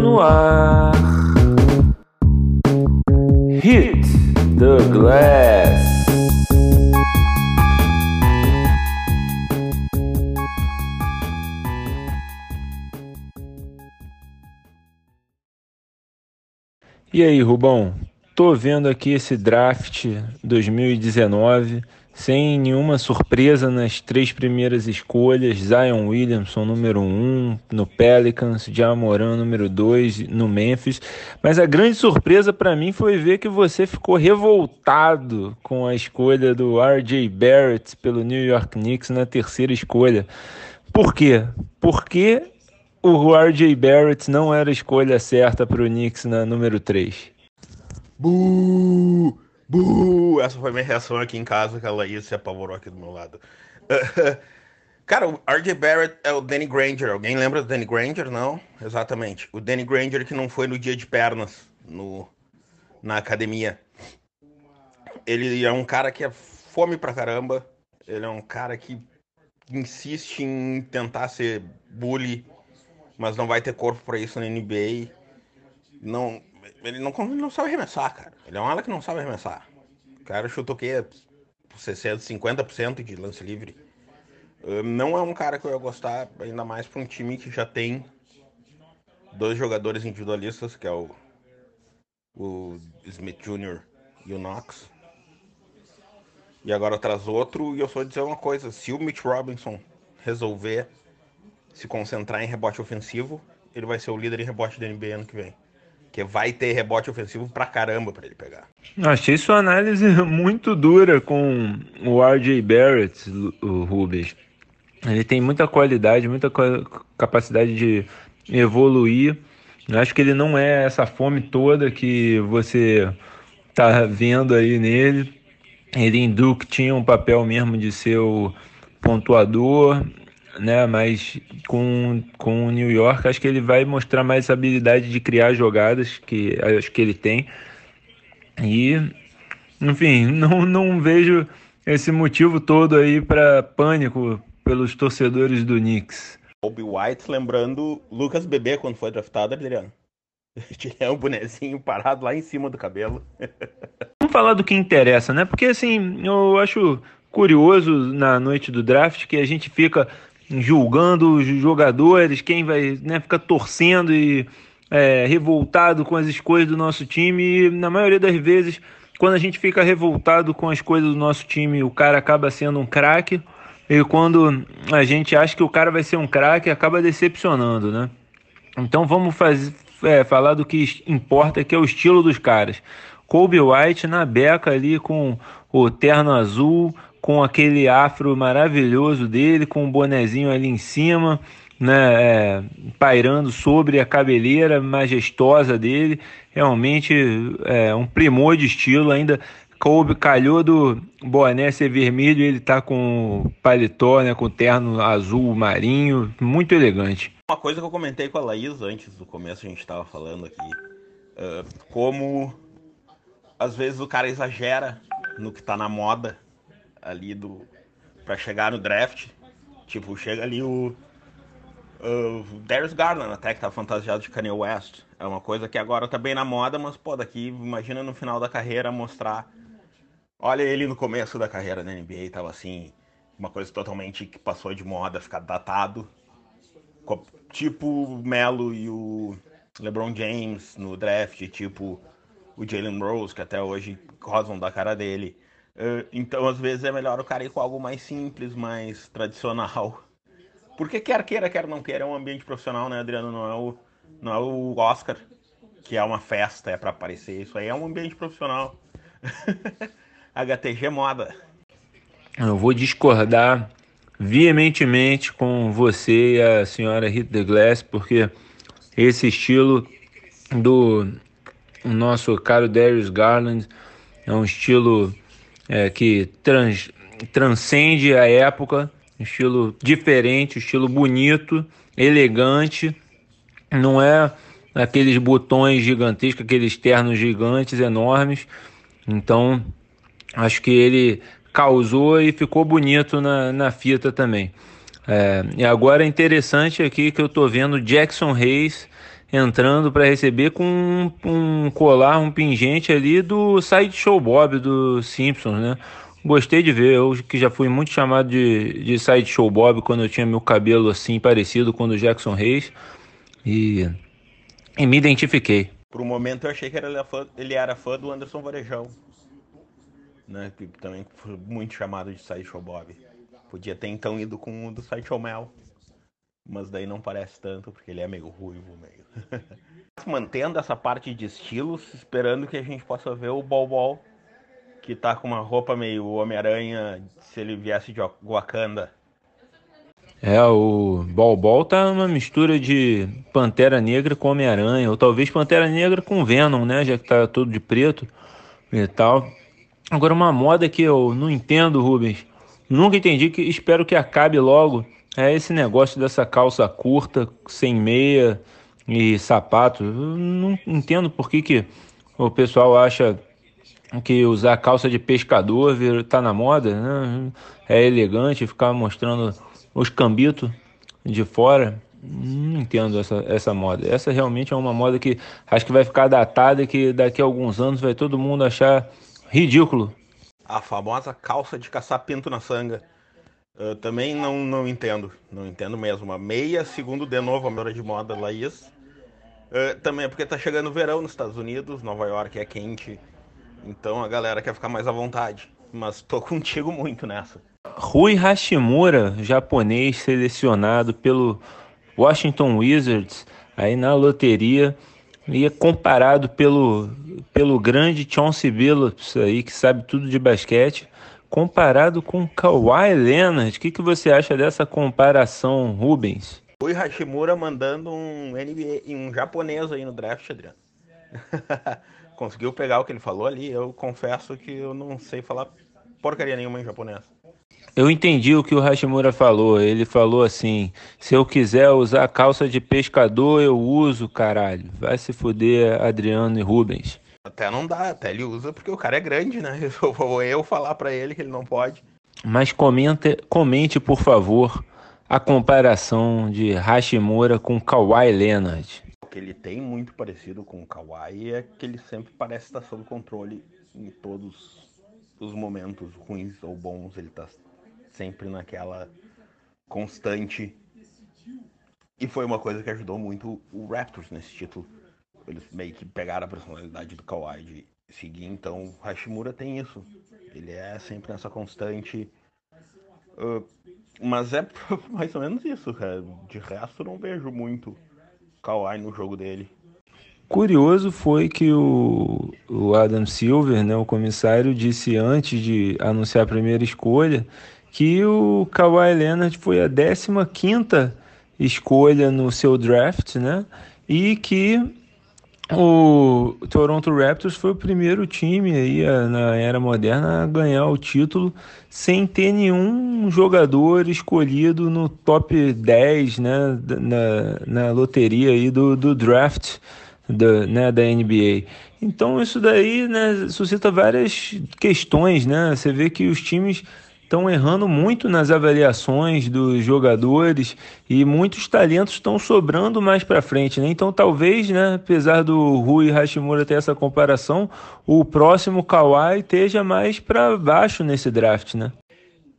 no ar. Hit the glass. E aí, Rubão? Tô vendo aqui esse draft 2019 sem nenhuma surpresa nas três primeiras escolhas, Zion Williamson número 1 um, no Pelicans, Jamoran número 2 no Memphis, mas a grande surpresa para mim foi ver que você ficou revoltado com a escolha do RJ Barrett pelo New York Knicks na terceira escolha. Por quê? Porque o RJ Barrett não era a escolha certa para o Knicks na número 3. Buuu! Essa foi minha reação aqui em casa, que a Laís se apavorou aqui do meu lado. Cara, o RJ Barrett é o Danny Granger. Alguém lembra do Danny Granger? Não? Exatamente. O Danny Granger que não foi no dia de pernas no, na academia. Ele é um cara que é fome pra caramba. Ele é um cara que insiste em tentar ser bully, mas não vai ter corpo para isso na NBA. Não, ele não, não sabe arremessar, cara. Ele é um ala que não sabe arremessar. Cara chutou o quê? 60, 50% de lance livre. Não é um cara que eu ia gostar, ainda mais para um time que já tem dois jogadores individualistas, que é o, o Smith Jr. e o Knox. E agora traz outro, e eu só dizer uma coisa, se o Mitch Robinson resolver se concentrar em rebote ofensivo, ele vai ser o líder em rebote da NBA ano que vem. Porque vai ter rebote ofensivo pra caramba pra ele pegar. Achei sua análise muito dura com o RJ Barrett, o Rubens. Ele tem muita qualidade, muita capacidade de evoluir. Acho que ele não é essa fome toda que você tá vendo aí nele. Ele em Duke tinha um papel mesmo de ser o pontuador, né? Mas com, com o New York, acho que ele vai mostrar mais essa habilidade de criar jogadas que acho que ele tem. E, enfim, não, não vejo esse motivo todo aí para pânico pelos torcedores do Knicks. Kobe White lembrando Lucas Bebê quando foi draftado, Adriano. Tinha um bonezinho parado lá em cima do cabelo. Vamos falar do que interessa, né? Porque assim, eu acho curioso na noite do draft que a gente fica julgando os jogadores, quem vai né, ficar torcendo e é, revoltado com as escolhas do nosso time. E, na maioria das vezes, quando a gente fica revoltado com as coisas do nosso time, o cara acaba sendo um craque. E quando a gente acha que o cara vai ser um craque, acaba decepcionando, né? Então vamos fazer, é, falar do que importa, que é o estilo dos caras. Kobe White na beca ali com o terno azul, com aquele afro maravilhoso dele, com um bonezinho ali em cima, né, é, pairando sobre a cabeleira majestosa dele. Realmente é um primor de estilo, ainda coube, calhou do boné ser vermelho, ele tá com paletó, né, com terno azul marinho, muito elegante. Uma coisa que eu comentei com a Laís antes do começo, a gente estava falando aqui, uh, como às vezes o cara exagera no que tá na moda, ali do para chegar no draft. Tipo, chega ali o, o Darius Garland até que tá fantasiado de Kanye West. É uma coisa que agora tá bem na moda, mas pô, daqui imagina no final da carreira mostrar Olha ele no começo da carreira na NBA, tava assim, uma coisa totalmente que passou de moda, ficar datado. Tipo o Melo e o LeBron James no draft, tipo o Jalen Rose, que até hoje rosam da cara dele. Uh, então, às vezes, é melhor o cara ir com algo mais simples, mais tradicional. Porque quer queira, quer não queira, é um ambiente profissional, né, Adriano? Não é o, não é o Oscar, que é uma festa, é para aparecer. Isso aí é um ambiente profissional. HTG Moda. Eu vou discordar veementemente com você e a senhora Hit the Glass, porque esse estilo do nosso caro Darius Garland é um estilo é, que trans, transcende a época, um estilo diferente, um estilo bonito, elegante, não é aqueles botões gigantescos, aqueles ternos gigantes enormes. Então, acho que ele causou e ficou bonito na, na fita também. É, e agora é interessante aqui que eu estou vendo Jackson Reis entrando para receber com um, um, colar, um pingente ali do Sideshow Bob do Simpsons, né? Gostei de ver, eu que já fui muito chamado de, de Sideshow Bob quando eu tinha meu cabelo assim parecido com o do Jackson Reis e, e me identifiquei. Por um momento eu achei que era fã, ele era fã do Anderson Varejão, né? Que também foi muito chamado de Sideshow Bob. Podia ter então ido com o do Sideshow Mel mas daí não parece tanto porque ele é meio ruivo, meio. Mantendo essa parte de estilos, esperando que a gente possa ver o Bol Bol, que tá com uma roupa meio Homem-Aranha, se ele viesse de Wakanda. É, o Bol Bol tá uma mistura de Pantera Negra com Homem-Aranha, ou talvez Pantera Negra com Venom, né, já que tá todo de preto e tal. Agora uma moda que eu não entendo, Rubens. Nunca entendi que espero que acabe logo é esse negócio dessa calça curta, sem meia e sapato. Não entendo por que, que o pessoal acha que usar calça de pescador tá na moda, né? É elegante ficar mostrando os cambitos de fora. Não entendo essa, essa moda. Essa realmente é uma moda que acho que vai ficar datada e que daqui a alguns anos vai todo mundo achar ridículo. A famosa calça de caçar pinto na sanga. Eu também não, não entendo, não entendo mesmo. Uma meia, segundo de novo a melhora de moda, Laís. Uh, também é porque tá chegando o verão nos Estados Unidos, Nova York é quente, então a galera quer ficar mais à vontade. Mas tô contigo muito nessa. Rui Hashimura, japonês selecionado pelo Washington Wizards aí na loteria e é comparado pelo, pelo grande Chauncey Billups aí que sabe tudo de basquete comparado com Kawhi Leonard. O que, que você acha dessa comparação, Rubens? O Hashimura mandando um NBA, um japonês aí no draft, Adriano. Conseguiu pegar o que ele falou ali. Eu confesso que eu não sei falar porcaria nenhuma em japonês. Eu entendi o que o Hashimura falou. Ele falou assim: se eu quiser usar calça de pescador, eu uso, caralho. Vai se fuder, Adriano e Rubens. Até não dá, até ele usa porque o cara é grande, né? Eu vou eu falar para ele que ele não pode. Mas comente, comente, por favor, a comparação de Hashimura com Kawhi Leonard. O que ele tem muito parecido com o Kawhi é que ele sempre parece estar sob controle em todos os momentos ruins ou bons. Ele tá sempre naquela constante. E foi uma coisa que ajudou muito o Raptors nesse título eles meio que pegaram a personalidade do Kawhi de seguir, então o Hashimura tem isso. Ele é sempre nessa constante. Uh, mas é mais ou menos isso, cara. De resto, não vejo muito Kawhi no jogo dele. Curioso foi que o, o Adam Silver, né, o comissário, disse antes de anunciar a primeira escolha que o Kawhi Leonard foi a 15 escolha no seu draft, né? E que o Toronto Raptors foi o primeiro time aí na era moderna a ganhar o título sem ter nenhum jogador escolhido no top 10 né, na, na loteria aí do, do draft da, né, da NBA. Então isso daí né, suscita várias questões, né? Você vê que os times estão errando muito nas avaliações dos jogadores e muitos talentos estão sobrando mais para frente, né? Então talvez, né, apesar do Rui Hashimura ter essa comparação, o próximo Kawhi esteja mais para baixo nesse draft, né?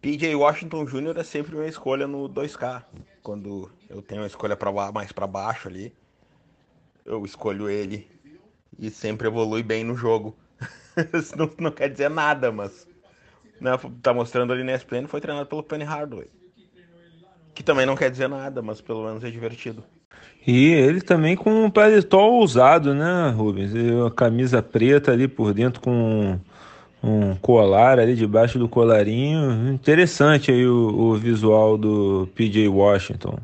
PJ Washington Jr. é sempre uma escolha no 2K. Quando eu tenho uma escolha pra, mais para baixo ali, eu escolho ele e sempre evolui bem no jogo. Isso não, não quer dizer nada, mas né, tá mostrando ali na ESPN, foi treinado pelo Penny Hardaway. Que também não quer dizer nada, mas pelo menos é divertido. E ele também com um paletó ousado, né, Rubens? E a camisa preta ali por dentro com um colar ali debaixo do colarinho. Interessante aí o, o visual do PJ Washington.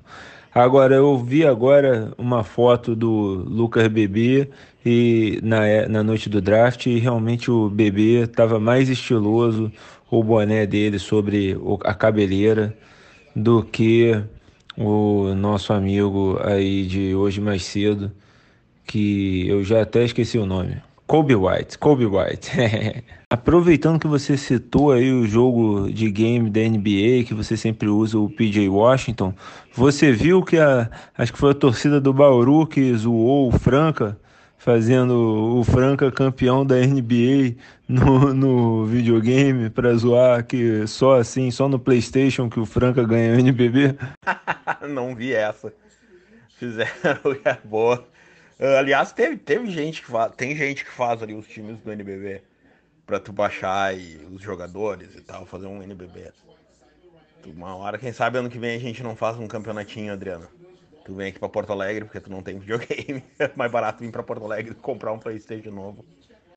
Agora, eu vi agora uma foto do Lucas Bebê e na, na noite do draft e realmente o Bebê estava mais estiloso, o boné dele sobre a cabeleira do que o nosso amigo aí de hoje mais cedo, que eu já até esqueci o nome. Kobe White, Kobe White. Aproveitando que você citou aí o jogo de game da NBA, que você sempre usa o PJ Washington, você viu que a, acho que foi a torcida do Bauru que zoou o Franca, fazendo o Franca campeão da NBA no, no videogame, para zoar que só assim, só no PlayStation que o Franca ganha o NBB? Não vi essa. Fizeram, é boa. Uh, aliás, teve, teve gente que faz, tem gente que faz ali os times do NBB pra tu baixar e os jogadores e tal, fazer um NBB. Uma hora, quem sabe ano que vem a gente não faz um campeonatinho, Adriano. Tu vem aqui pra Porto Alegre porque tu não tem videogame. É mais barato vir pra Porto Alegre comprar um Playstation novo.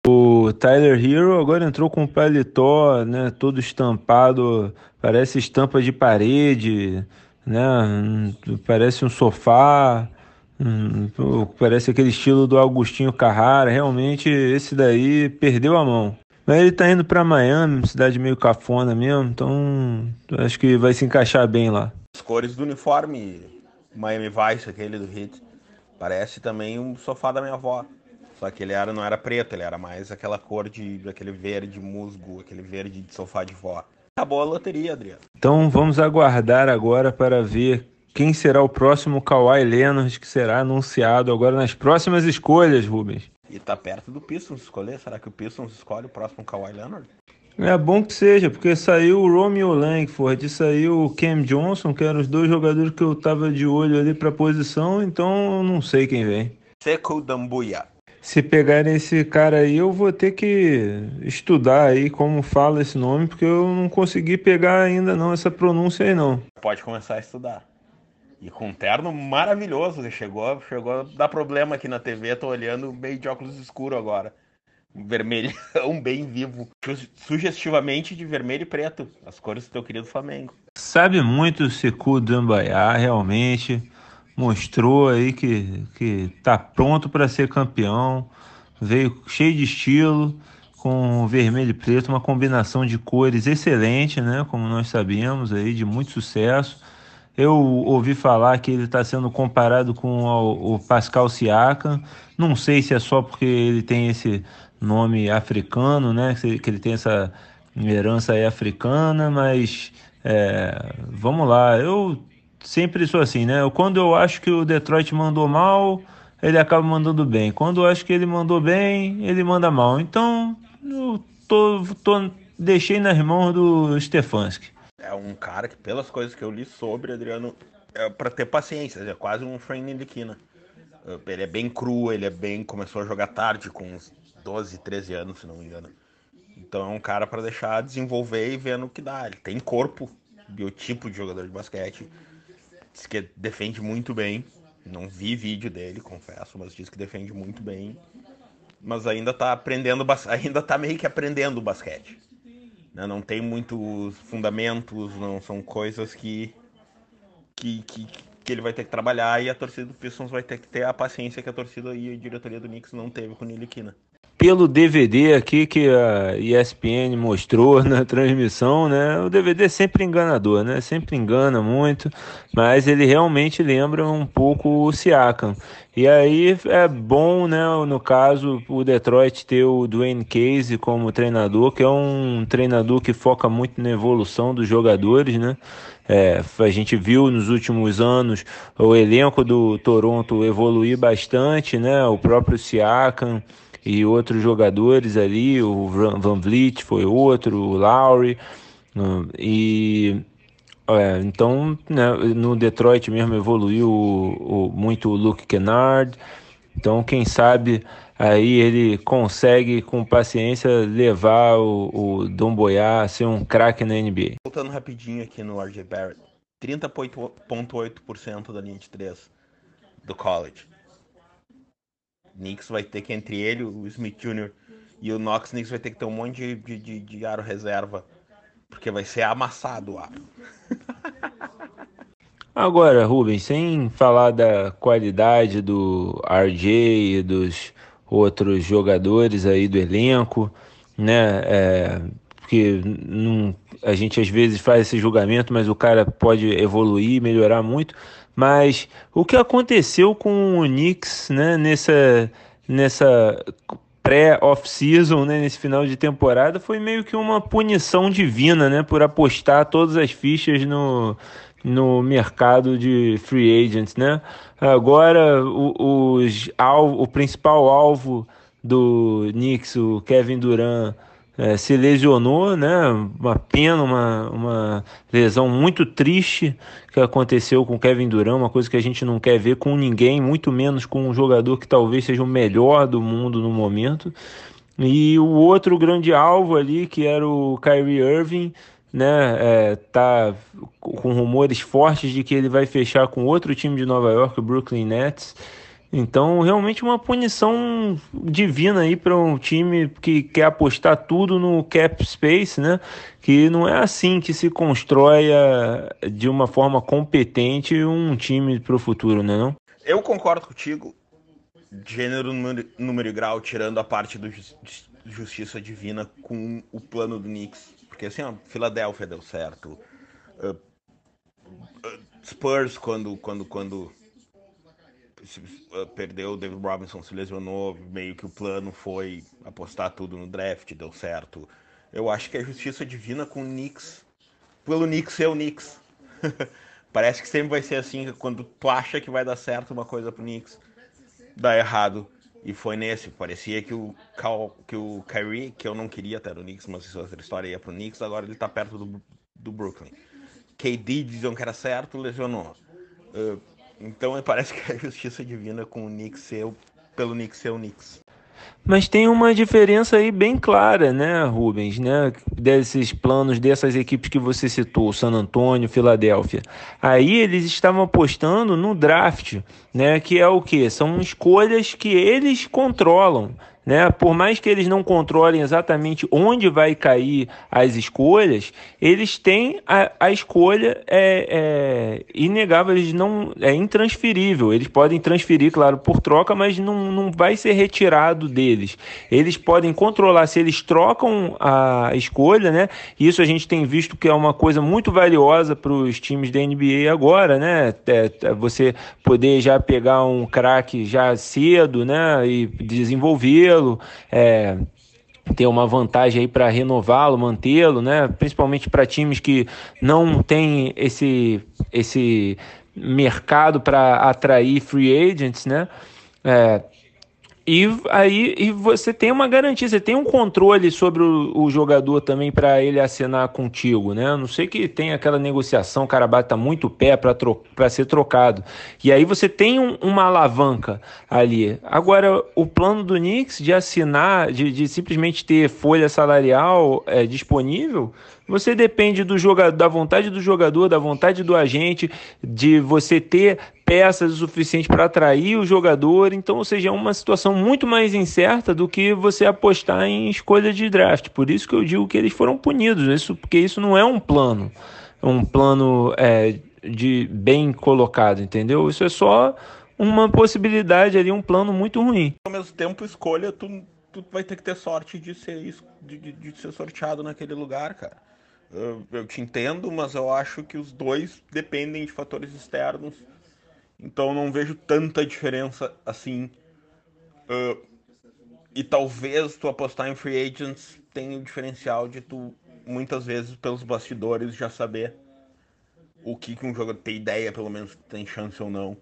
O Tyler Hero agora entrou com um paletó, né, todo estampado, parece estampa de parede, né, parece um sofá. Hum, parece aquele estilo do Agostinho Carrara. Realmente, esse daí perdeu a mão. Mas ele tá indo para Miami, cidade meio cafona mesmo, então acho que vai se encaixar bem lá. As cores do uniforme Miami Vice, aquele do Hit, parece também um sofá da minha avó. Só que ele era, não era preto, ele era mais aquela cor de aquele verde musgo, aquele verde de sofá de vó. Acabou a loteria, Adriano. Então vamos aguardar agora para ver quem será o próximo Kawhi Leonard que será anunciado agora nas próximas escolhas, Rubens. E tá perto do Pistons escolher. Será que o Pistons escolhe o próximo Kawhi Leonard? É bom que seja, porque saiu o Romeo Langford e saiu o Cam Johnson, que eram os dois jogadores que eu tava de olho ali pra posição, então eu não sei quem vem. Seco Dambuya. Se pegarem esse cara aí, eu vou ter que estudar aí como fala esse nome, porque eu não consegui pegar ainda não essa pronúncia aí não. Pode começar a estudar. E com um terno maravilhoso, chegou, chegou a dar problema aqui na TV, tô olhando meio de óculos escuro agora. Vermelhão bem vivo. Sugestivamente de vermelho e preto. As cores do teu querido Flamengo. Sabe muito o Secu Dambaiá, realmente. Mostrou aí que, que tá pronto para ser campeão. Veio cheio de estilo, com vermelho e preto, uma combinação de cores excelente, né? Como nós sabemos aí, de muito sucesso. Eu ouvi falar que ele está sendo comparado com o, Pascal Siakam. Não sei se é só porque ele tem esse nome africano, né? Que ele tem essa herança aí africana, mas é, vamos lá. Eu sempre sou assim, né? Quando eu acho que o Detroit mandou mal, ele acaba mandando bem. Quando eu acho que ele mandou bem, ele manda mal. Então, eu tô, tô deixei nas mãos do Stefanski é um cara que, pelas coisas que eu li sobre Adriano, é para ter paciência, é quase um Frank Ntilikina. Ele é bem cru, ele é bem. começou a jogar tarde, com uns 12, 13 anos, se não me engano. Então é um cara para deixar desenvolver e vendo o que dá. Ele tem corpo, biotipo de jogador de basquete. Diz que defende muito bem. Não vi vídeo dele, confesso, mas diz que defende muito bem. Mas ainda tá aprendendo, ainda tá meio que aprendendo o basquete né? não tem muitos fundamentos, não são coisas que, que, que, que, ele vai ter que trabalhar e a torcida do Pistons vai ter que ter a paciência que a torcida e a diretoria do Knicks não teve com o Niliquina. Pelo DVD aqui que a ESPN mostrou na transmissão, né? O DVD é sempre enganador, né? Sempre engana muito, mas ele realmente lembra um pouco o Siakam. E aí é bom, né, no caso, o Detroit ter o Dwayne Case como treinador, que é um treinador que foca muito na evolução dos jogadores, né? É, a gente viu nos últimos anos o elenco do Toronto evoluir bastante, né? O próprio Siakam e outros jogadores ali, o Van Vliet foi outro, o Lowry, e é, então, né, no Detroit mesmo evoluiu o, o, muito o Luke Kennard. Então, quem sabe aí ele consegue, com paciência, levar o, o Dom Boyá a ser um craque na NBA. Voltando rapidinho aqui no RJ Barrett. 30,8% da linha de 3 do college. Knicks vai ter que, entre ele, o Smith Jr. e o Knox, Knicks vai ter que ter um monte de, de, de aro reserva porque vai ser amassado o ar. Agora, Rubens, sem falar da qualidade do RJ e dos outros jogadores aí do elenco, né? É, porque não, a gente às vezes faz esse julgamento, mas o cara pode evoluir, melhorar muito. Mas o que aconteceu com o Knicks, né? Nessa, nessa pré-off-season, né, nesse final de temporada, foi meio que uma punição divina, né, por apostar todas as fichas no, no mercado de free agents, né? Agora o, os, o principal alvo do Knicks, o Kevin Durant, é, se lesionou, né? Uma pena, uma, uma lesão muito triste que aconteceu com Kevin Durant, uma coisa que a gente não quer ver com ninguém, muito menos com um jogador que talvez seja o melhor do mundo no momento. E o outro grande alvo ali, que era o Kyrie Irving, né? É, tá com rumores fortes de que ele vai fechar com outro time de Nova York, o Brooklyn Nets. Então, realmente uma punição divina aí para um time que quer apostar tudo no cap space, né? Que não é assim que se constrói de uma forma competente um time para o futuro, né? Não? Eu concordo contigo, gênero, número, número e grau, tirando a parte do justiça divina com o plano do Knicks. Porque assim, ó, Filadélfia deu certo. Uh, uh, Spurs, quando, quando, quando perdeu, o David Robinson se lesionou, meio que o plano foi apostar tudo no draft, deu certo. Eu acho que é justiça divina com o Knicks, pelo Knicks ser o Knicks. Parece que sempre vai ser assim, quando tu acha que vai dar certo uma coisa pro Knicks, dá errado. E foi nesse, parecia que o, Cal, que o Kyrie, que eu não queria até no Knicks, mas isso é outra história, ia pro Knicks, agora ele tá perto do, do Brooklyn. KD diziam que era certo, lesionou. Uh, então parece que é a justiça divina com o Knicks pelo Knicks ser o Knicks. Mas tem uma diferença aí bem clara, né, Rubens, né, desses planos dessas equipes que você citou, San Antônio, Filadélfia. Aí eles estavam apostando no draft, né, que é o que? São escolhas que eles controlam. Né? Por mais que eles não controlem exatamente onde vai cair as escolhas, eles têm a, a escolha é, é, inegável, eles não é intransferível. Eles podem transferir, claro, por troca, mas não, não vai ser retirado deles. Eles podem controlar se eles trocam a escolha, né? Isso a gente tem visto que é uma coisa muito valiosa para os times da NBA agora, né? É, é, você poder já pegar um craque já cedo, né? E desenvolver mantê-lo, é, ter uma vantagem aí para renová-lo, mantê-lo, né? Principalmente para times que não têm esse, esse mercado para atrair free agents, né? É, e aí e você tem uma garantia, você tem um controle sobre o, o jogador também para ele assinar contigo, né? A não sei que tem aquela negociação, o cara bata muito pé para ser trocado. E aí você tem um, uma alavanca ali. Agora, o plano do Knicks de assinar, de, de simplesmente ter folha salarial é, disponível, você depende do jogador, da vontade do jogador, da vontade do agente, de você ter peças o suficiente para atrair o jogador. Então, ou seja, é uma situação muito mais incerta do que você apostar em escolha de draft. Por isso que eu digo que eles foram punidos, isso, porque isso não é um plano, um plano é, de bem colocado, entendeu? Isso é só uma possibilidade ali, um plano muito ruim. Ao mesmo tempo, escolha, tu, tu vai ter que ter sorte de ser, de, de, de ser sorteado naquele lugar, cara. Eu, te entendo, mas eu acho que os dois dependem de fatores externos. Então não vejo tanta diferença assim. Uh, e talvez tu apostar em free agents tenha o diferencial de tu, muitas vezes, pelos bastidores, já saber o que, que um jogador ter ideia, pelo menos, tem chance ou não.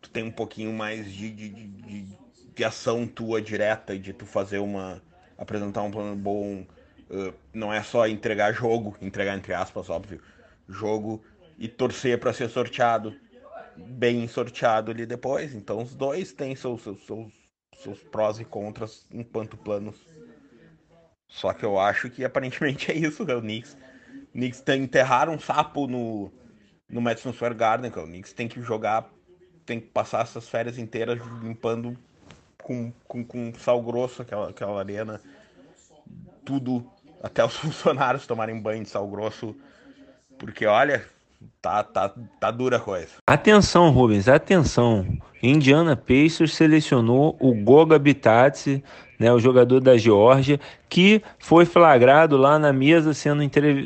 Tu tem um pouquinho mais de, de, de, de ação tua direta, de tu fazer uma. apresentar um plano bom Uh, não é só entregar jogo, entregar entre aspas, óbvio, jogo e torcer para ser sorteado, bem sorteado ali depois. Então os dois têm seus, seus, seus, seus prós e contras enquanto planos. Só que eu acho que aparentemente é isso, né? o Knicks. Knicks tem enterrar um sapo no, no Madison Square Garden, cara. O Knicks tem que jogar, tem que passar essas férias inteiras limpando com, com, com sal grosso aquela, aquela arena. Tudo até os funcionários tomarem banho de sal grosso, porque olha, tá, tá, tá dura a coisa. Atenção, Rubens, atenção. Indiana Pacers selecionou o Goga Bitadze, né, o jogador da Geórgia, que foi flagrado lá na mesa sendo,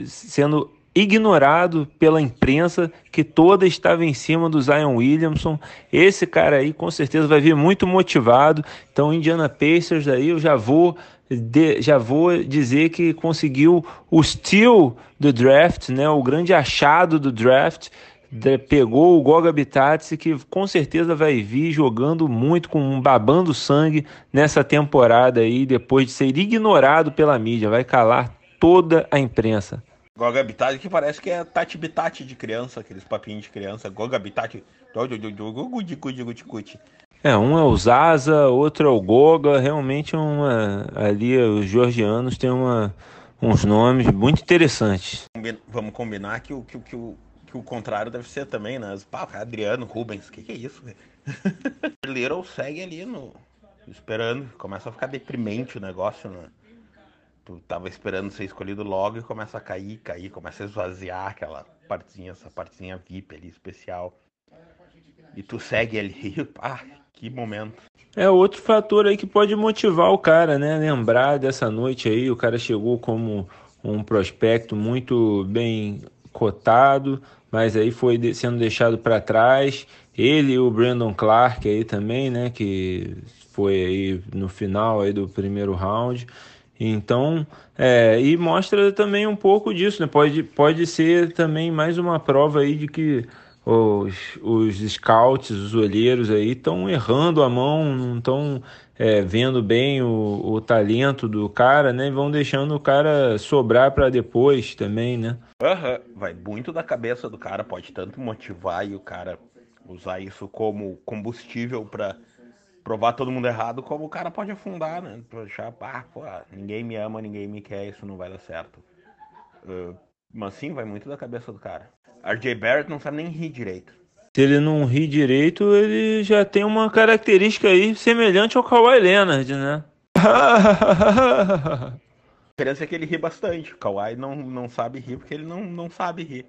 sendo ignorado pela imprensa que toda estava em cima do Zion Williamson. Esse cara aí com certeza vai vir muito motivado. Então, Indiana Pacers aí eu já vou de, já vou dizer que conseguiu o steal do draft, né, o grande achado do draft. De, pegou o Goga Bitatse, que com certeza vai vir jogando muito, com babando sangue nessa temporada aí, depois de ser ignorado pela mídia. Vai calar toda a imprensa. Goga Habitat, que parece que é Tati Bitat de criança, aqueles papinhos de criança. Goga Habitat. É, um é o Zaza, outro é o Goga. Realmente, uma, ali os georgianos têm uma, uns nomes muito interessantes. Vamos combinar que o, que, que, o, que o contrário deve ser também, né? Pá, Adriano, Rubens, o que, que é isso? Little segue ali no, esperando. Começa a ficar deprimente o negócio, né? Tu tava esperando ser escolhido logo e começa a cair, cair, começa a esvaziar aquela partezinha, essa partezinha VIP ali especial. E tu segue ali, ah, que momento. É outro fator aí que pode motivar o cara, né? Lembrar dessa noite aí, o cara chegou como um prospecto muito bem cotado, mas aí foi sendo deixado para trás. Ele e o Brandon Clark aí também, né? Que foi aí no final aí do primeiro round. Então, é, e mostra também um pouco disso, né? Pode, pode ser também mais uma prova aí de que os, os scouts, os olheiros aí estão errando a mão, não estão é, vendo bem o, o talento do cara, né? E vão deixando o cara sobrar para depois também, né? Uhum. Vai muito da cabeça do cara, pode tanto motivar e o cara usar isso como combustível para provar todo mundo errado, como o cara pode afundar, né? Achar, ah, pô, ninguém me ama, ninguém me quer, isso não vai dar certo. Uh, mas sim, vai muito da cabeça do cara. RJ Barrett não sabe nem rir direito. Se ele não ri direito, ele já tem uma característica aí semelhante ao Kawhi Leonard, né? a diferença é que ele ri bastante. O Kawhi não, não sabe rir porque ele não, não sabe rir.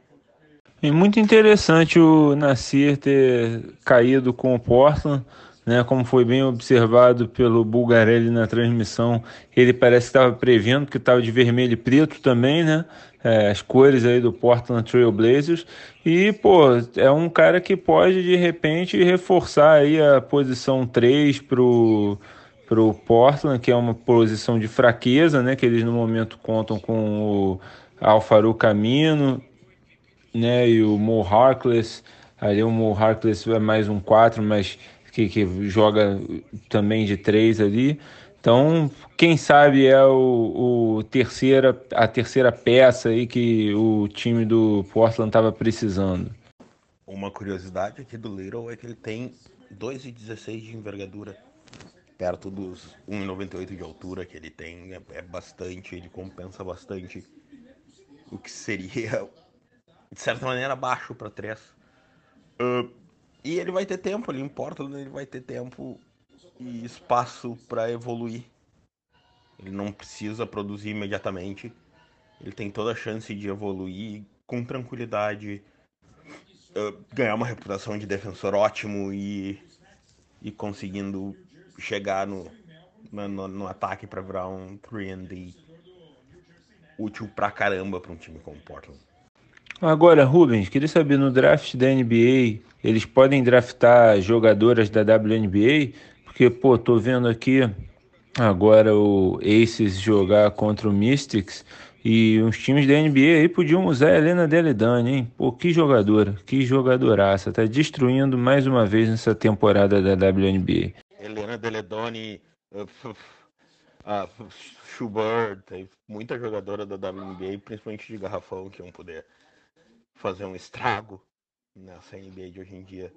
É muito interessante o Nasir ter caído com o Portland né, como foi bem observado pelo Bulgarelli na transmissão, ele parece que estava prevendo que estava de vermelho e preto também, né? É, as cores aí do Portland Trail Blazers e pô, é um cara que pode de repente reforçar aí a posição 3 pro pro Portland, que é uma posição de fraqueza, né, que eles no momento contam com o Alfaro Camino, né, e o Mo Harkless, ali o Mo Harkless é mais um 4, mas que, que joga também de três ali. Então, quem sabe é o, o, terceira, a terceira peça aí que o time do Portland estava precisando. Uma curiosidade aqui do Little é que ele tem 2,16 de envergadura, perto dos 1,98 de altura que ele tem. É, é, bastante, ele compensa bastante o que seria, de certa maneira, baixo para três. Uh, e ele vai ter tempo, ele importa, ele vai ter tempo e espaço para evoluir. Ele não precisa produzir imediatamente. Ele tem toda a chance de evoluir com tranquilidade, uh, ganhar uma reputação de defensor ótimo e, e conseguindo chegar no, no, no ataque para virar um 3D útil pra caramba para um time como o Portland. Agora, Rubens, queria saber no draft da NBA, eles podem draftar jogadoras da WNBA? Porque, pô, tô vendo aqui agora o Aces jogar contra o Mystics e os times da NBA aí podiam usar a Helena Deledani, hein? Pô, que jogadora, que jogadoraça. Tá destruindo mais uma vez nessa temporada da WNBA. Helena Deledoni, uh, uh, Schubert, muita jogadora da WNBA, principalmente de garrafão, que vão poder fazer um estrago nessa NBA de hoje em dia.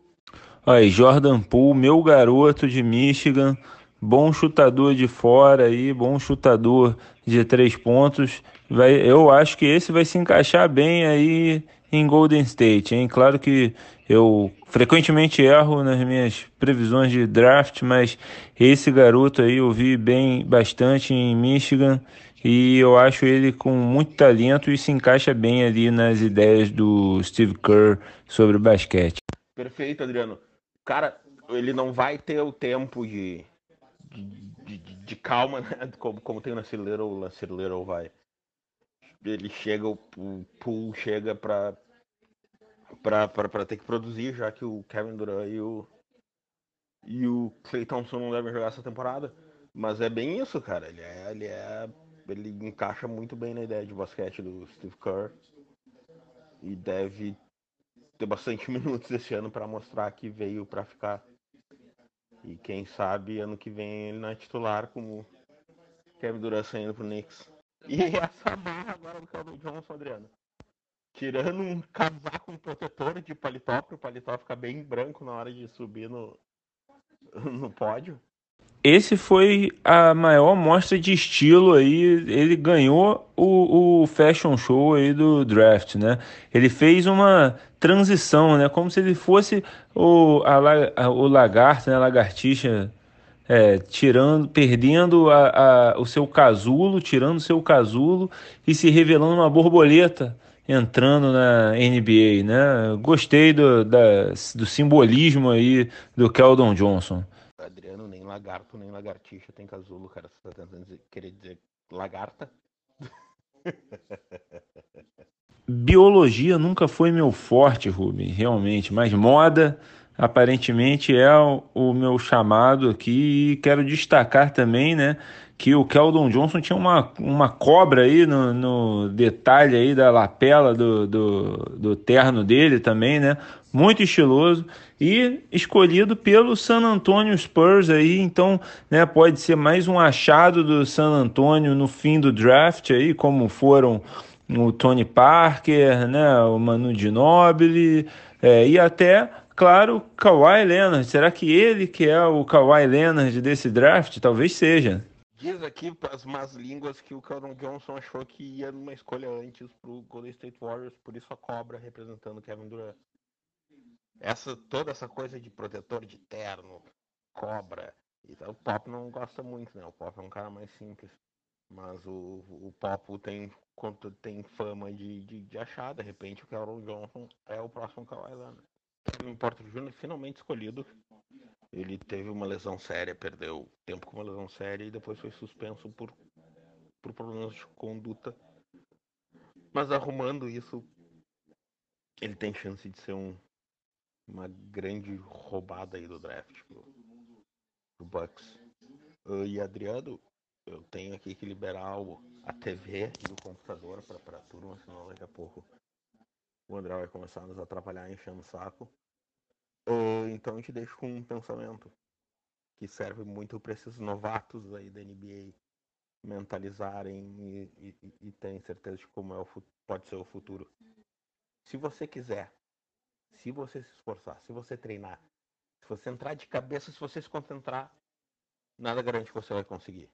Aí, Jordan Poole, meu garoto de Michigan, bom chutador de fora aí, bom chutador de três pontos. Vai, eu acho que esse vai se encaixar bem aí em Golden State, hein? Claro que eu frequentemente erro nas minhas previsões de draft, mas esse garoto aí eu vi bem bastante em Michigan e eu acho ele com muito talento e se encaixa bem ali nas ideias do Steve Kerr sobre basquete. Perfeito, Adriano. Cara, ele não vai ter o tempo de, de, de, de calma, né? como, como tem o Nasir Little, o Nasir Little vai ele chega, o, Poole chega para ter que produzir, já que o Kevin Durant e o e o Clay Thompson não devem jogar essa temporada. Mas é bem isso, cara. Ele é, ele é ele encaixa muito bem na ideia de basquete do Steve Kerr e deve ter bastante minutos esse ano para mostrar que veio para ficar. E quem sabe ano que vem ele não é titular como Kevin Durant saindo pro Knicks. E essa barra agora do Calvin Johnson, Adriano. Tirando um casaco, um protetor de paletó, para o paletó ficar bem branco na hora de subir no, no pódio. Esse foi a maior mostra de estilo aí. Ele ganhou o, o fashion show aí do draft, né? Ele fez uma transição, né? Como se ele fosse o, a, a, o lagarto, né? A lagartixa é, tirando, perdendo a, a, o seu casulo, tirando o seu casulo e se revelando uma borboleta entrando na NBA, né? Gostei do, da, do simbolismo aí do Keldon Johnson. Nem lagarto, nem lagartixa tem casulo, cara. Você tá tentando dizer, querer dizer lagarta? Biologia nunca foi meu forte, Rubem, realmente, mas moda aparentemente é o, meu chamado aqui e quero destacar também, né, que o Keldon Johnson tinha uma, uma cobra aí no, no detalhe aí da lapela do, do, do, terno dele também, né? Muito estiloso e escolhido pelo San Antonio Spurs aí, então, né, pode ser mais um achado do San Antonio no fim do draft aí, como foram o Tony Parker, né, o Manu Ginobili, é, e até claro, Kawhi Leonard. Será que ele que é o Kawhi Leonard desse draft? Talvez seja. Diz aqui as más línguas que o Keldon Johnson achou que ia numa escolha antes pro Golden State Warriors, por isso a cobra representando Kevin Durant. Essa, toda essa coisa de protetor de terno, cobra, o Pop não gosta muito, né? O Pop é um cara mais simples. Mas o, o Pop tem, tem fama de, de, de achar, de repente o Keldon Johnson é o próximo Kawhi Leonard. Kevin Porter Jr. finalmente escolhido ele teve uma lesão séria, perdeu tempo com uma lesão séria e depois foi suspenso por, por problemas de conduta. Mas arrumando isso, ele tem chance de ser um, uma grande roubada aí do draft pro, pro Bucks. Uh, e Adriano, eu tenho aqui que liberar o, a TV e o computador para a turma, senão daqui a pouco o André vai começar a nos atrapalhar enchendo o saco. Uh, então eu te deixo com um pensamento que serve muito para esses novatos aí da NBA mentalizarem e, e, e terem certeza de como é o, pode ser o futuro. Se você quiser, se você se esforçar, se você treinar, se você entrar de cabeça, se você se concentrar, nada garante que você vai conseguir.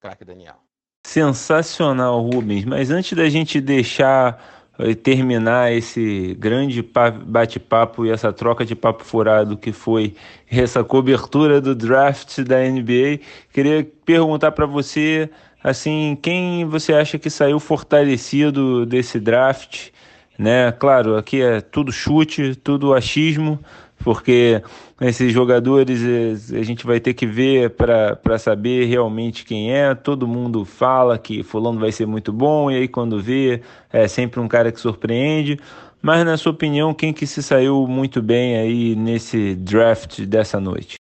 Craque Daniel. Sensacional, Rubens. Mas antes da gente deixar terminar esse grande bate-papo e essa troca de papo furado que foi essa cobertura do draft da NBA, queria perguntar para você assim, quem você acha que saiu fortalecido desse draft, né? Claro, aqui é tudo chute, tudo achismo, porque esses jogadores a gente vai ter que ver para saber realmente quem é. Todo mundo fala que fulano vai ser muito bom, e aí quando vê, é sempre um cara que surpreende. Mas na sua opinião, quem que se saiu muito bem aí nesse draft dessa noite?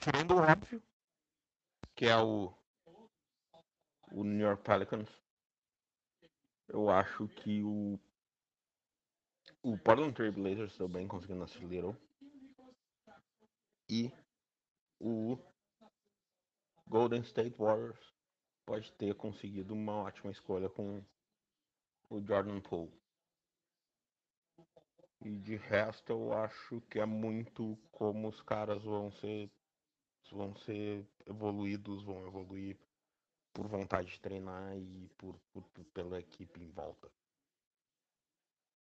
tirando o óbvio, que é o, o New York Pelicans, eu acho que o o Portland Trail Blazers também conseguindo nascer Little. E o Golden State Warriors pode ter conseguido uma ótima escolha com o Jordan Poole. E de resto eu acho que é muito como os caras vão ser vão ser evoluídos, vão evoluir por vontade de treinar e por, por, por pela equipe em volta.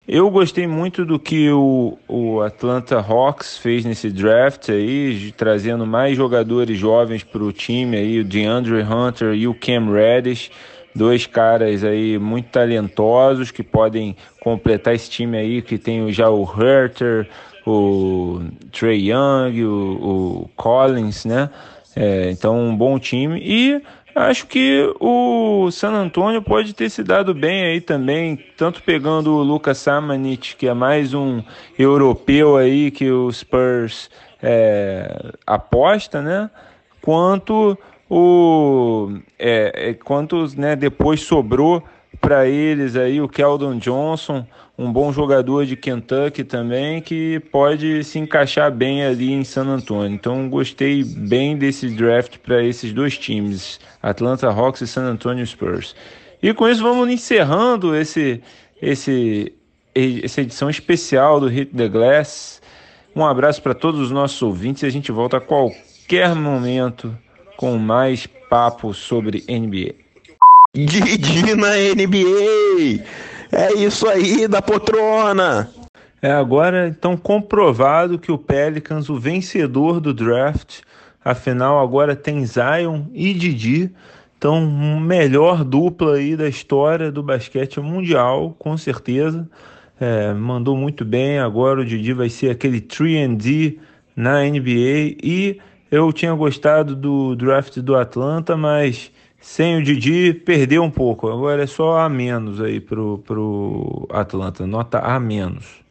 Eu gostei muito do que o, o Atlanta Hawks fez nesse draft aí, trazendo mais jogadores jovens para o time aí, o DeAndre Hunter e o Cam Reddish, dois caras aí muito talentosos que podem completar esse time aí, que tem já o Herter, o Trey Young, o, o Collins, né? É, então, um bom time. E Acho que o San Antonio pode ter se dado bem aí também, tanto pegando o Lucas Samanit, que é mais um europeu aí que o Spurs é, aposta, né? Quanto o é, é quanto né, depois sobrou para eles aí o Keldon Johnson, um bom jogador de Kentucky também, que pode se encaixar bem ali em San Antonio. Então gostei bem desse draft para esses dois times, Atlanta Hawks e San Antonio Spurs. E com isso vamos encerrando esse, esse, essa edição especial do Hit the Glass. Um abraço para todos os nossos ouvintes e a gente volta a qualquer momento com mais papo sobre NBA. Didi na NBA! É isso aí da poltrona! É agora então comprovado que o Pelicans, o vencedor do draft, afinal agora tem Zion e Didi, então melhor dupla aí da história do basquete mundial, com certeza. É, mandou muito bem, agora o Didi vai ser aquele 3D na NBA e eu tinha gostado do draft do Atlanta, mas sem o Didi, perdeu um pouco. Agora é só a menos aí pro, pro Atlanta. Nota a menos.